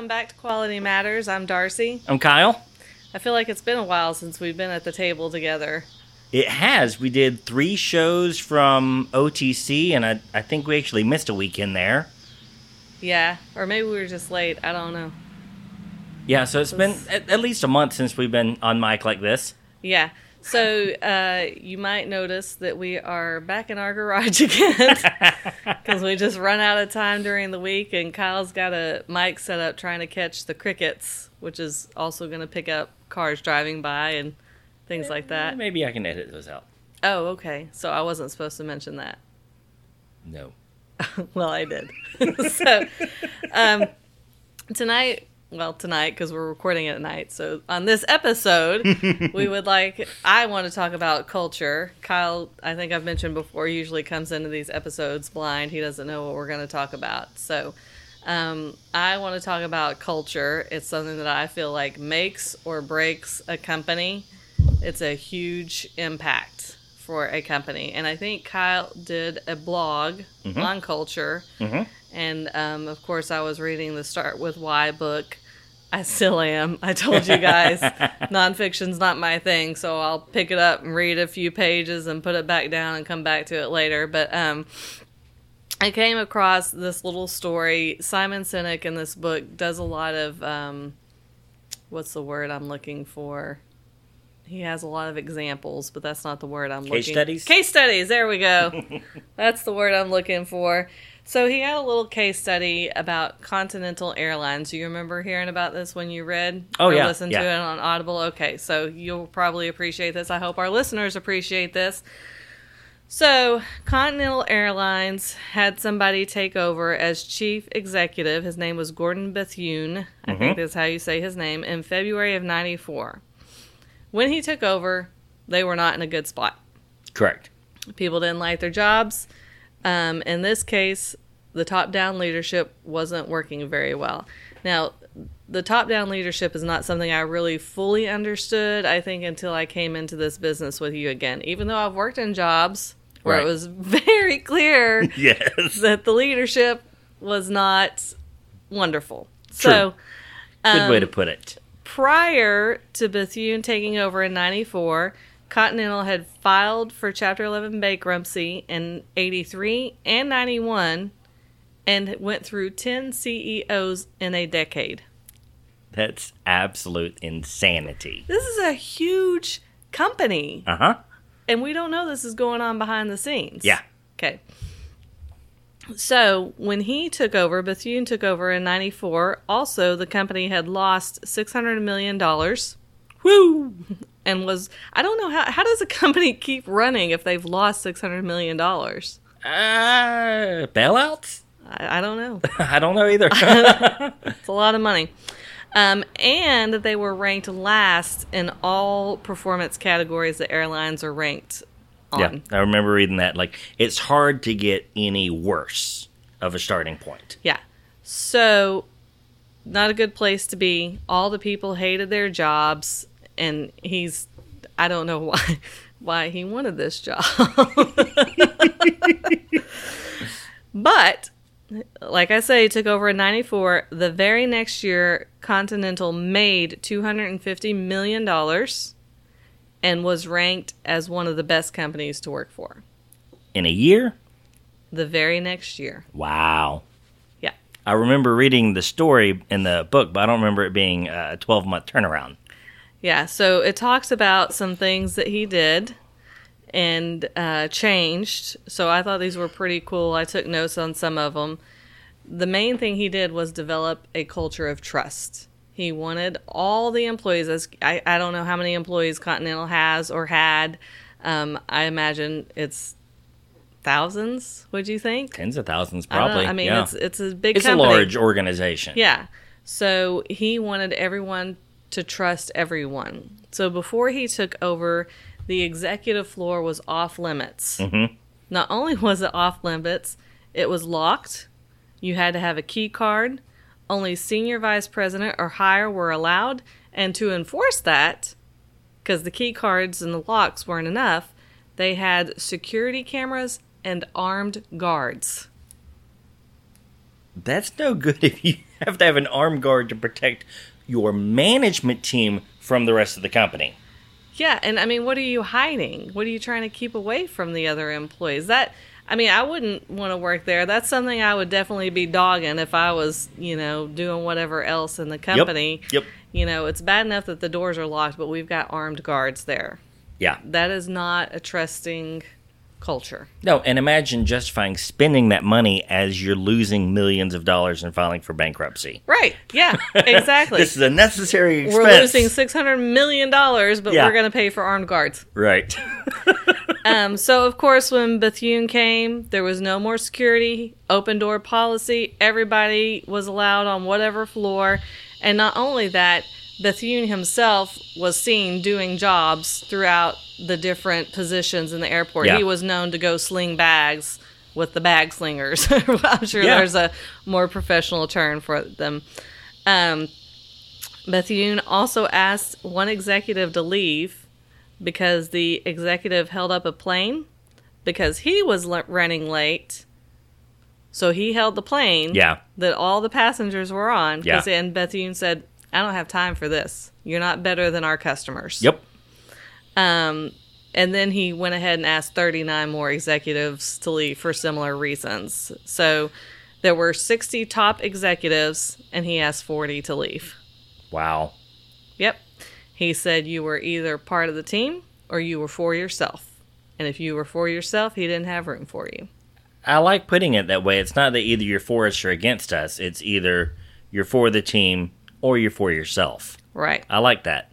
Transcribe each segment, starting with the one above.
Welcome back to Quality Matters. I'm Darcy. I'm Kyle. I feel like it's been a while since we've been at the table together. It has. We did three shows from OTC, and I, I think we actually missed a week in there. Yeah, or maybe we were just late. I don't know. Yeah, so it's been at, at least a month since we've been on mic like this. Yeah. So uh, you might notice that we are back in our garage again because we just run out of time during the week, and Kyle's got a mic set up trying to catch the crickets, which is also going to pick up cars driving by and things like that. Maybe I can edit those out. Oh, okay. So I wasn't supposed to mention that. No. well, I did. so, um, tonight, well, tonight, because we're recording it at night. So, on this episode, we would like, I want to talk about culture. Kyle, I think I've mentioned before, usually comes into these episodes blind. He doesn't know what we're going to talk about. So, um, I want to talk about culture. It's something that I feel like makes or breaks a company. It's a huge impact for a company. And I think Kyle did a blog on culture. And um, of course, I was reading the Start With Why book. I still am. I told you guys, nonfiction's not my thing, so I'll pick it up and read a few pages and put it back down and come back to it later. But um, I came across this little story. Simon Sinek in this book does a lot of um, what's the word I'm looking for? He has a lot of examples, but that's not the word I'm Case looking. studies? Case studies. There we go. that's the word I'm looking for. So he had a little case study about Continental Airlines. Do you remember hearing about this when you read Oh, or yeah, listened yeah. to it on Audible? Okay, so you'll probably appreciate this. I hope our listeners appreciate this. So, Continental Airlines had somebody take over as chief executive. His name was Gordon Bethune. I think mm-hmm. that's how you say his name, in February of 94. When he took over, they were not in a good spot. Correct. People didn't like their jobs. Um, in this case, the top down leadership wasn't working very well. Now, the top down leadership is not something I really fully understood, I think, until I came into this business with you again. Even though I've worked in jobs where Right. it was very clear Yes. that the leadership was not wonderful. So, Good way um, to put it. prior to Bethune taking over in 94, Continental had filed for Chapter 11 bankruptcy in 83 and 91 and went through 10 CEOs in a decade. That's absolute insanity. This is a huge company, Uh huh. and we don't know this is going on behind the scenes. Yeah. Okay. So when he took over, Bethune took over in 94. Also, the company had lost $600 million. Woo! And was, I don't know, how, how does a company keep running if they've lost $600 million? I, Uh, bailouts? I don't know. I don't know either. It's a lot of money. Um, and they were ranked last in all performance categories that airlines are ranked on. yeah, I remember reading that. Like, it's hard to get any worse of a starting point. Yeah. So, not a good place to be. All the people hated their jobs, and he's, I don't know why, why he wanted this job. but, like I say, he took over in 94. The very next year, Continental made $250 million and was ranked as one of the best companies to work for. In a year? The very next year. Wow. Yeah. I remember reading the story in the book, but I don't remember it being a 12 month turnaround. Yeah, so it talks about some things that he did and uh, changed. So I thought these were pretty cool. I took notes on some of them. The main thing he did was develop a culture of trust. He wanted all the employees, as I, I don't know how many employees Continental has or had. Um, I imagine it's thousands. Would you think? Tens of thousands, I probably. I mean, yeah. it's it's a big. It's company. a large organization. Yeah. So he wanted everyone to trust everyone. So before he took over, the executive floor was off limits. Mhm. Not only was it off limits, it was locked. You had to have a key card. Only senior vice president or higher were allowed. And to enforce that, because the key cards and the locks weren't enough, they had security cameras and armed guards. That's no good if you have to have an armed guard to protect your management team from the rest of the company. Yeah, and I mean, what are you hiding? What are you trying to keep away from the other employees? That I mean, I wouldn't want to work there. That's something I would definitely be dogging if I was, you know, doing whatever else in the company. Yep. yep. You know, it's bad enough that the doors are locked, but we've got armed guards there. Yeah. That is not a trusting culture. No, and imagine justifying spending that money as you're losing millions of dollars and filing for bankruptcy. Right. Yeah, exactly. This is a necessary expense. we're losing six hundred million dollars, but Yeah. we're going to pay for armed guards. Right. Um, so of course, when Bethune came, there was no more security, open door policy. Everybody was allowed on whatever floor, and not only that, Bethune himself was seen doing jobs throughout the different positions in the airport. Yeah. He was known to go sling bags with the bag slingers. I'm sure Yeah. there's a more professional term for them. Um, Bethune also asked one executive to leave because the executive held up a plane because he was running late. So he held the plane yeah. that all the passengers were on. Yeah. And Bethune said, I don't have time for this. You're not better than our customers. Yep. Um, and then he went ahead and asked 39 more executives to leave for similar reasons. So there were 60 top executives, and he asked 40 to leave. Wow. Yep. He said you were either part of the team or you were for yourself. And if you were for yourself, he didn't have room for you. I like putting it that way. It's not that either you're for us or against us. It's either you're for the team or you're for yourself. Right. I like that.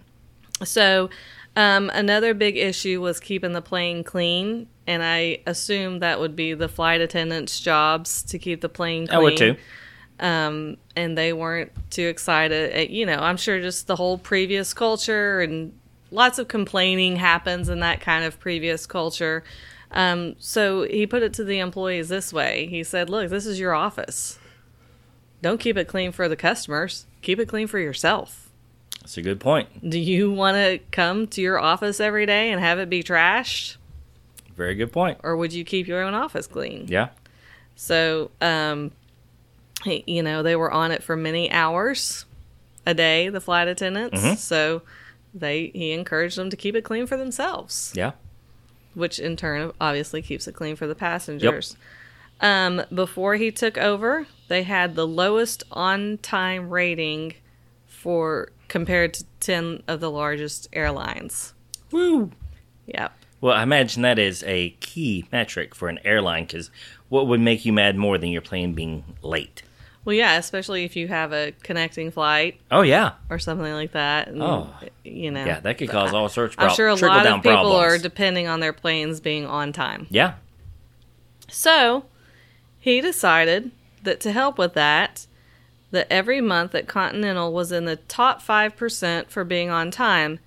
So, um, another big issue was keeping the plane clean. And I assume that would be the flight attendants' jobs to keep the plane clean. I would too. um, and they weren't too excited. At, you know, I'm sure just the whole previous culture and lots of complaining happens in that kind of previous culture. Um, so he put it to the employees this way. He said, "Look, this is your office. Don't keep it clean for the customers. Keep it clean for yourself. That's a good point. Do you want to come to your office every day and have it be trashed, Very good point. or would you keep your own office clean?" Yeah. So, um, you know, they were on it for many hours a day, the flight attendants. Mhm. So they he encouraged them to keep it clean for themselves, Yeah. which in turn obviously keeps it clean for the passengers. Um, before he took over, they had the lowest on-time rating for compared to 10 of the largest airlines. Woo. Yep. Well, I imagine that is a key metric for an airline because what would make you mad more than your plane being late? Well, yeah, especially if you have a connecting flight Oh, yeah. or something like that. And, Oh. you know, Yeah, that could cause all sorts of I'm sure a lot of people problems. are depending on their planes being on time. yeah. So he decided that to help with that, that every month that Continental was in the top 5% for being on time,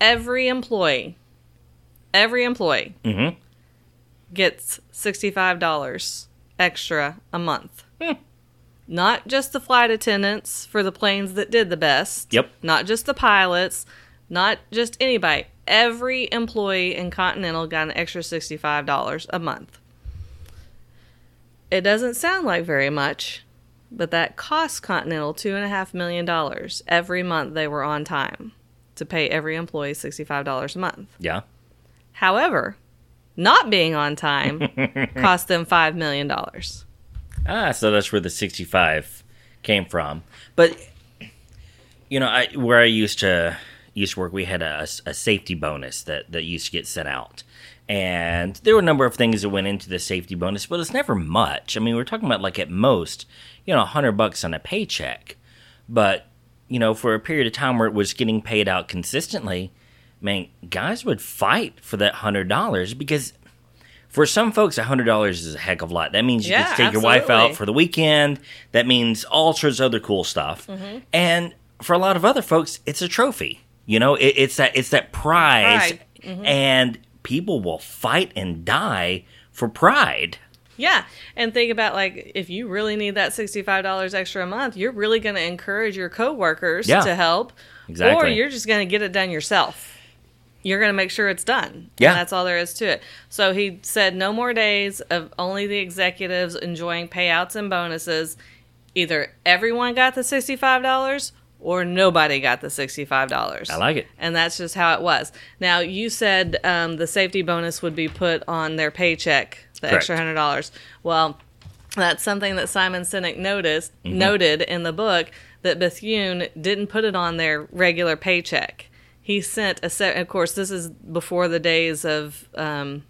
every employee, every employee Mm-hmm. gets $65 extra a month. Hmm. Not just the flight attendants for the planes that did the best. Yep. Not just the pilots, not just anybody. Every employee in Continental got an extra $65 a month. It doesn't sound like very much, but that cost Continental $2.5 million every month they were on time to pay every employee $65 a month. Yeah. However, not being on time cost them $5 million. Ah, so that's where the 65 came from. But you know, I where I used to used to work, we had a, a safety bonus that that used to get sent out. And there were a number of things that went into the safety bonus, but it's never much. I mean, we're talking about like at most, you know, 100 bucks on a paycheck. But, you know, for a period of time where it was getting paid out consistently, man, guys would fight for that $100 because For some folks, hundred dollars is a heck of a lot. That means you Yeah, to take your wife out for the weekend. That means all sorts of other cool stuff. Mm-hmm. And for a lot of other folks, it's a trophy. You know, it, it's that it's that prize. Mm-hmm. and people will fight and die for pride. Yeah, and think about like if you really need that sixty-five dollars extra a month, you're really going to encourage your coworkers Yeah. to help, or you're just going to get it done yourself. You're going to make sure it's done. Yeah. and that's all there is to it. So he said no more days of only the executives enjoying payouts and bonuses. Either everyone got the sixty-five dollars or nobody got the sixty-five dollars. I like it. And that's just how it was. Now, you said um, the safety bonus would be put on their paycheck, the Correct. extra hundred dollars. Well, that's something that Simon Sinek noticed Mm-hmm. noted in the book that Bethune didn't put it on their regular paycheck. He sent a set. Of course, this is before the days of um,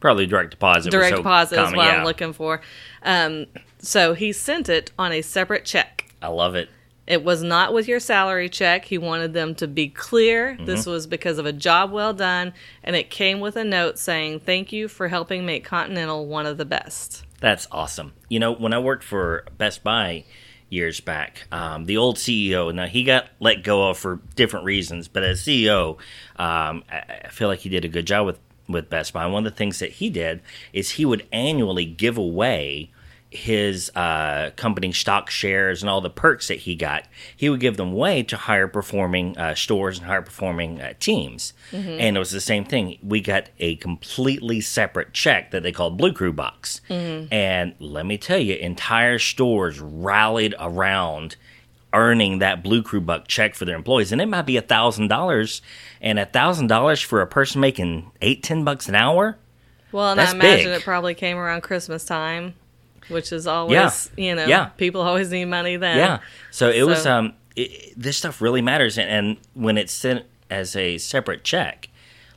Probably direct deposit. direct so deposit is what yeah. I'm looking for. Um, so he sent it on a separate check. I love it. It was not with your salary check. He wanted them to be clear. Mm-hmm. This was because of a job well done, and it came with a note saying, Thank you for helping make Continental one of the best. That's awesome. You know, when I worked for Best Buy years back, um, the old CEO, now he got let go of for different reasons, but as CEO, um, I, I feel like he did a good job with, with Best Buy. One of the things that he did is he would annually give away his uh, company stock shares and all the perks that he got, he would give them away to higher performing uh, stores and higher performing uh, teams. And it was the same thing. We got a completely separate check that they called Blue Crew Bucks. And let me tell you, entire stores rallied around earning that Blue Crew Buck check for their employees. And it might be a thousand dollars. And a thousand dollars for a person making eight, ten bucks an hour. Well, and I imagine big. it probably came around Christmas time, which is always, you know, Yeah. people always need money then. Yeah. So it was um it, this stuff really matters and, and when it's sent as a separate check,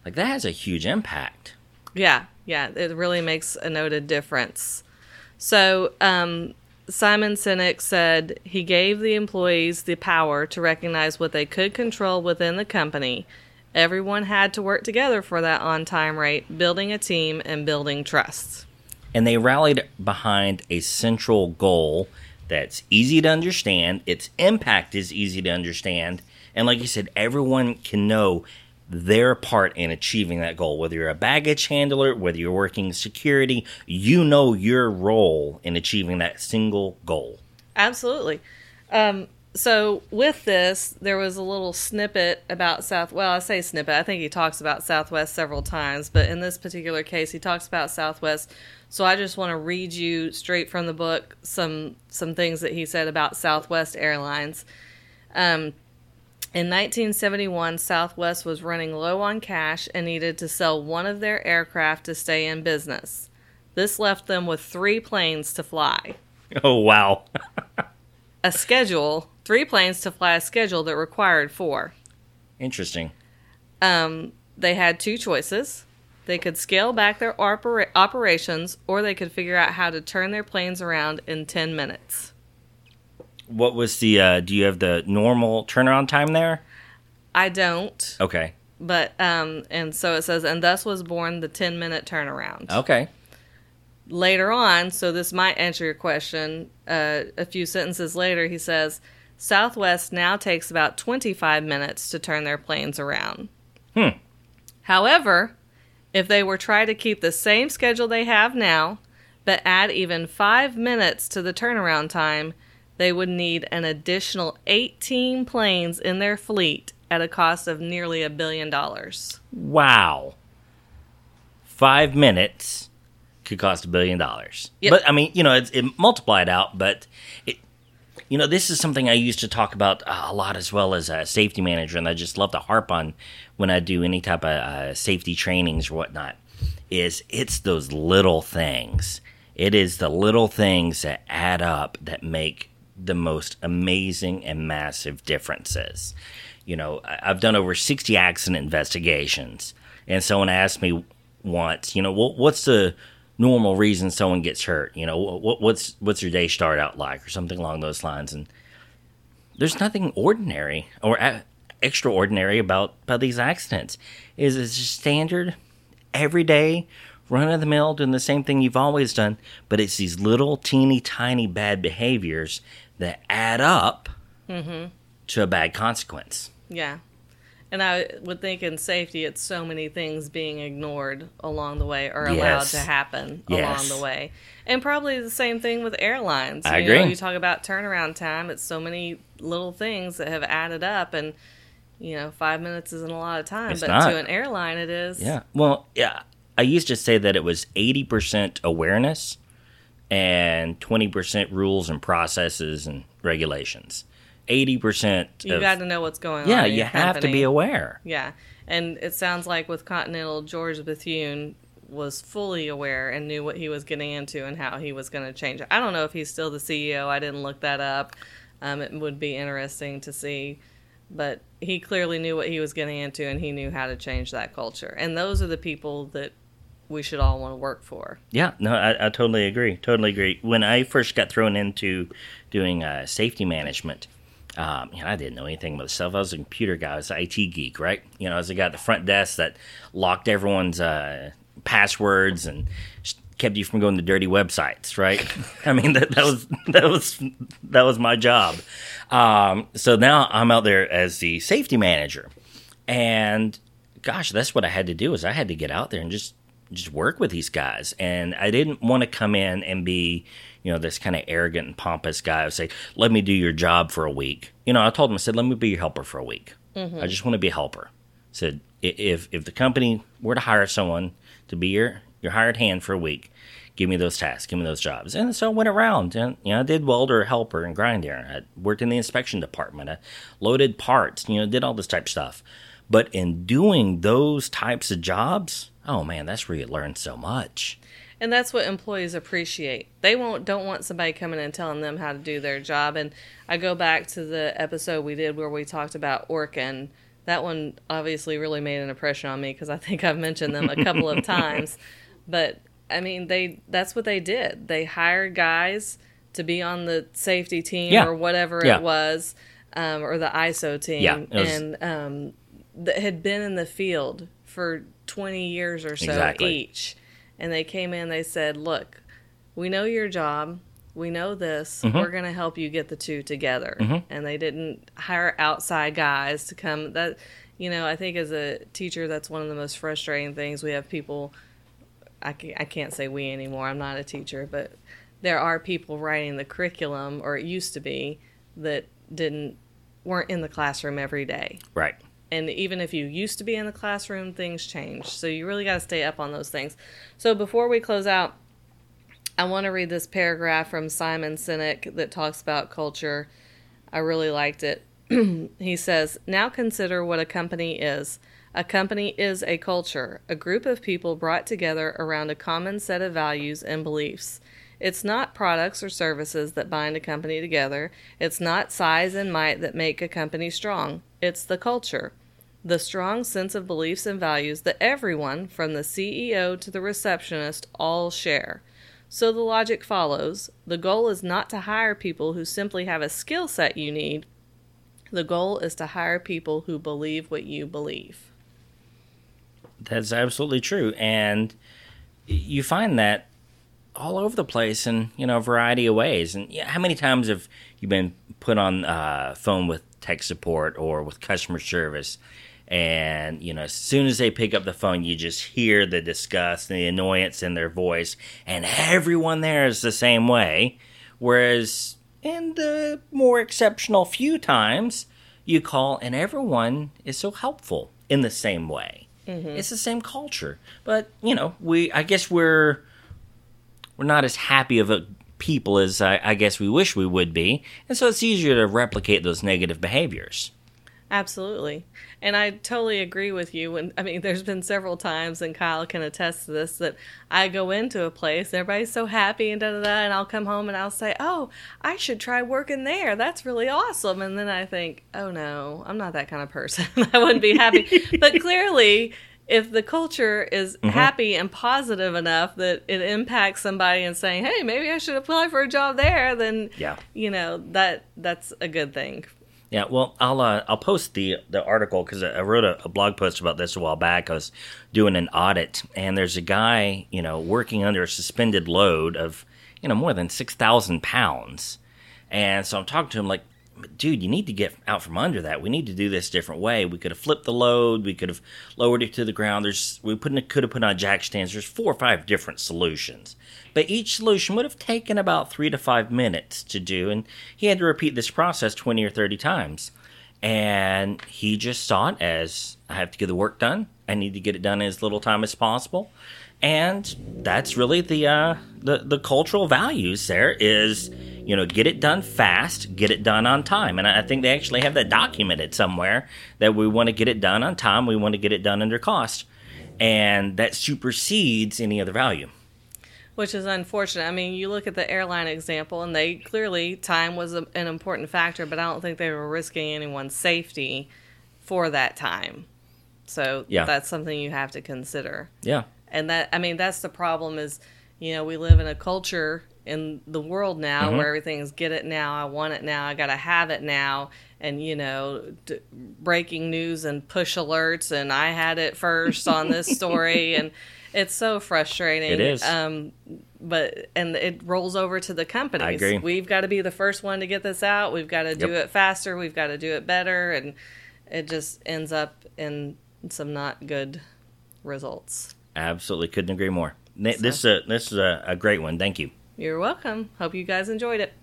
like that has a huge impact. Yeah, yeah, it really makes a noted difference. So, um, Simon Sinek said he gave the employees the power to recognize what they could control within the company. Everyone had to work together for that on time rate, building a team and building trust. And they rallied behind a central goal that's easy to understand, its impact is easy to understand, and like you said, everyone can know their part in achieving that goal. Whether you're a baggage handler, whether you're working security, you know your role in achieving that single goal. Absolutely. Um, so with this, there was a little snippet about South. Well, I say snippet. I think he talks about Southwest several times, but in this particular case, he talks about Southwest. So I just want to read you straight from the book some some things that he said about Southwest Airlines. Um, in 1971, Southwest was running low on cash and needed to sell one of their aircraft to stay in business. This left them with three planes to fly Oh wow. a schedule, three planes to fly a schedule that required four. Interesting. Um, they had two choices. They could scale back their opera- operations, or they could figure out how to turn their planes around in 10 minutes. What was the? Uh, do you have the normal turnaround time there? I don't, Okay. but, um, and so it says, and thus was born the 10 minute turnaround. Okay. Later on, so this might answer your question, uh, a few sentences later, he says, Southwest now takes about 25 minutes to turn their planes around. Hmm. However, if they were trying to keep the same schedule they have now, but add even five minutes to the turnaround time, they would need an additional 18 planes in their fleet at a cost of nearly a billion dollars. Wow. Five minutes could cost a billion dollars. Yep. But I mean, you know, it's it multiplied out. But it, you know, this is something I used to talk about uh, a lot as well as a safety manager, and I just love to harp on when I do any type of uh, safety trainings or whatnot. Is it's those little things. It is the little things that add up that make the most amazing and massive differences. You know, I've done over 60 accident investigations, and someone asked me once, you know, what, what's the normal reason someone gets hurt? You know, what, what's what's your day start out like, or something along those lines? And there's nothing ordinary or a- extraordinary about about these accidents. Is it's just standard, everyday, run of the mill, doing the same thing you've always done, but it's these little teeny tiny bad behaviors that add up mm-hmm. to a bad consequence. Yeah. And I would think in safety, it's so many things being ignored along the way or allowed Yes. to happen Yes. along the way. And probably the same thing with airlines. I you Know, agree. you talk about turnaround time, it's so many little things that have added up. And, you know, five minutes isn't a lot of time, It's but not. to an airline, it is. Yeah. Well, yeah. I used to say that it was 80% awareness and 20% rules and processes and regulations. 80% You of, got to know what's going Yeah, on. yeah you have to be aware. Yeah, and it sounds like with Continental, George Bethune was fully aware and knew what he was getting into and how he was going to change it. I don't know if he's still the CEO. I didn't look that up. Um, it would be interesting to see, but he clearly knew what he was getting into and he knew how to change that culture. And those are the people that we should all want to work for. Yeah, no, I, I totally agree. Totally agree. When I first got thrown into doing uh, safety management, um, know, I didn't know anything about stuff. I was a computer guy. I was an IT geek, right? You know, I was the guy at the front desk that locked everyone's uh, passwords and kept you from going to dirty websites, right? I mean, that, that was that was that was my job. Um, so now I'm out there as the safety manager, and gosh, that's what I had to do. Is I had to get out there and just just work with these guys, and I didn't want to come in and be, you know, this kind of arrogant and pompous guy who say, "Let me do your job for a week." You know, I told him, I said, "Let me be your helper for a week. Mm-hmm. I just want to be a helper." said, "I- "If if the company were to hire someone to be your your hired hand for a week." Give me those tasks, give me those jobs. And so I went around and, you know, I did welder, helper, and grinder. I worked in the inspection department. I loaded parts, you know, did all this type of stuff. But in doing those types of jobs, oh man, that's where you learn so much. And that's what employees appreciate. They won't don't want somebody coming and telling them how to do their job. And I go back to the episode we did where we talked about Orkin. That one obviously really made an impression on me because I think I've mentioned them a couple of times. But I mean, they that's what they did. They hired guys to be on the safety team Yeah. or whatever Yeah. it was, um, or the ISO team, Yeah, was- and um, that had been in the field for 20 years or so Exactly. each. And they came in, they said, Look, we know your job. We know this. Mm-hmm. We're going to help you get the two together. And they didn't hire outside guys to come. That, you know, I think as a teacher, that's one of the most frustrating things. We have people, I I can't say we anymore. I'm not a teacher, but there are people writing the curriculum, or it used to be, that didn't weren't in the classroom every day Right. And even if you used to be in the classroom things change. So you really got to stay up on those things. So before we close out i want to read this paragraph from simon sinek that talks about culture. I really liked it. He says now consider what a company is. A company is a culture a group of people brought together around a common set of values and beliefs it's not products or services that bind a company together. It's not size and might that make a company strong. It's the culture. The strong sense of beliefs and values that everyone, from the CEO to the receptionist, all share. So the logic follows the goal is not to hire people who simply have a skill set you need. The goal is to hire people who believe what you believe. That's absolutely true. And you find that all over the place in, you know, a variety of ways. And yeah, how many times have you been put on uh, phone with tech support or with customer service? And, you know, as soon as they pick up the phone, you just hear the disgust and the annoyance in their voice. And everyone there is the same way. Whereas in the more exceptional few times, you call and everyone is so helpful in the same way. It's the same culture, but you know, we I guess we're we're not as happy of a people as I, I guess we wish we would be, and so it's easier to replicate those negative behaviors. Absolutely. And I totally agree with you. When I mean, there's been several times, and Kyle can attest to this, that I go into a place, everybody's so happy and da da da, and I'll come home and I'll say, "Oh, I should try working there. That's really awesome." And then I think, "Oh no, I'm not that kind of person. I wouldn't be happy." but clearly, if the culture is happy and positive enough that it impacts somebody and saying, "Hey, maybe I should apply for a job there," then Yeah. you know that that's a good thing. Yeah, well, I'll uh, I'll post the the article because I wrote a, a, blog post about this a while back. I was doing an audit, and there's a guy, you know, working under a suspended load of, you know, more than six thousand pounds, and so I'm talking to him like, dude, you need to get out from under that. We need to do this different way. We could have flipped the load. We could have lowered it to the ground. There's we put could have put on jack stands. There's four or five different solutions, but each solution would have taken about three to five minutes to do, and he had to repeat this process twenty or thirty times. And he just saw it as I have to get the work done. I need to get it done in as little time as possible and that's really the uh, the the cultural values. There is, you know, get it done fast, get it done on time, and I think they actually have that documented somewhere that we want to get it done on time, we want to get it done under cost, and that supersedes any other value. Which is unfortunate. I mean, you look at the airline example, and they clearly time was a, an important factor, but I don't think they were risking anyone's safety for that time. So yeah. that's something you have to consider. Yeah and that i mean that's the problem is you know we live in a culture in the world now mm-hmm. where everything's get it now i want it now i gotta have it now. And you know d- breaking news and push alerts and i had it first on this story. And it's so frustrating. It is. Um, but and it rolls over to the companies. I agree. we've got to be the first one to get this out. We've got to do it faster. We've got to do it better. And it just ends up in some not good results Absolutely, couldn't agree more. This is a, uh, this is a, a great one. Thank you. You're welcome. Hope you guys enjoyed it.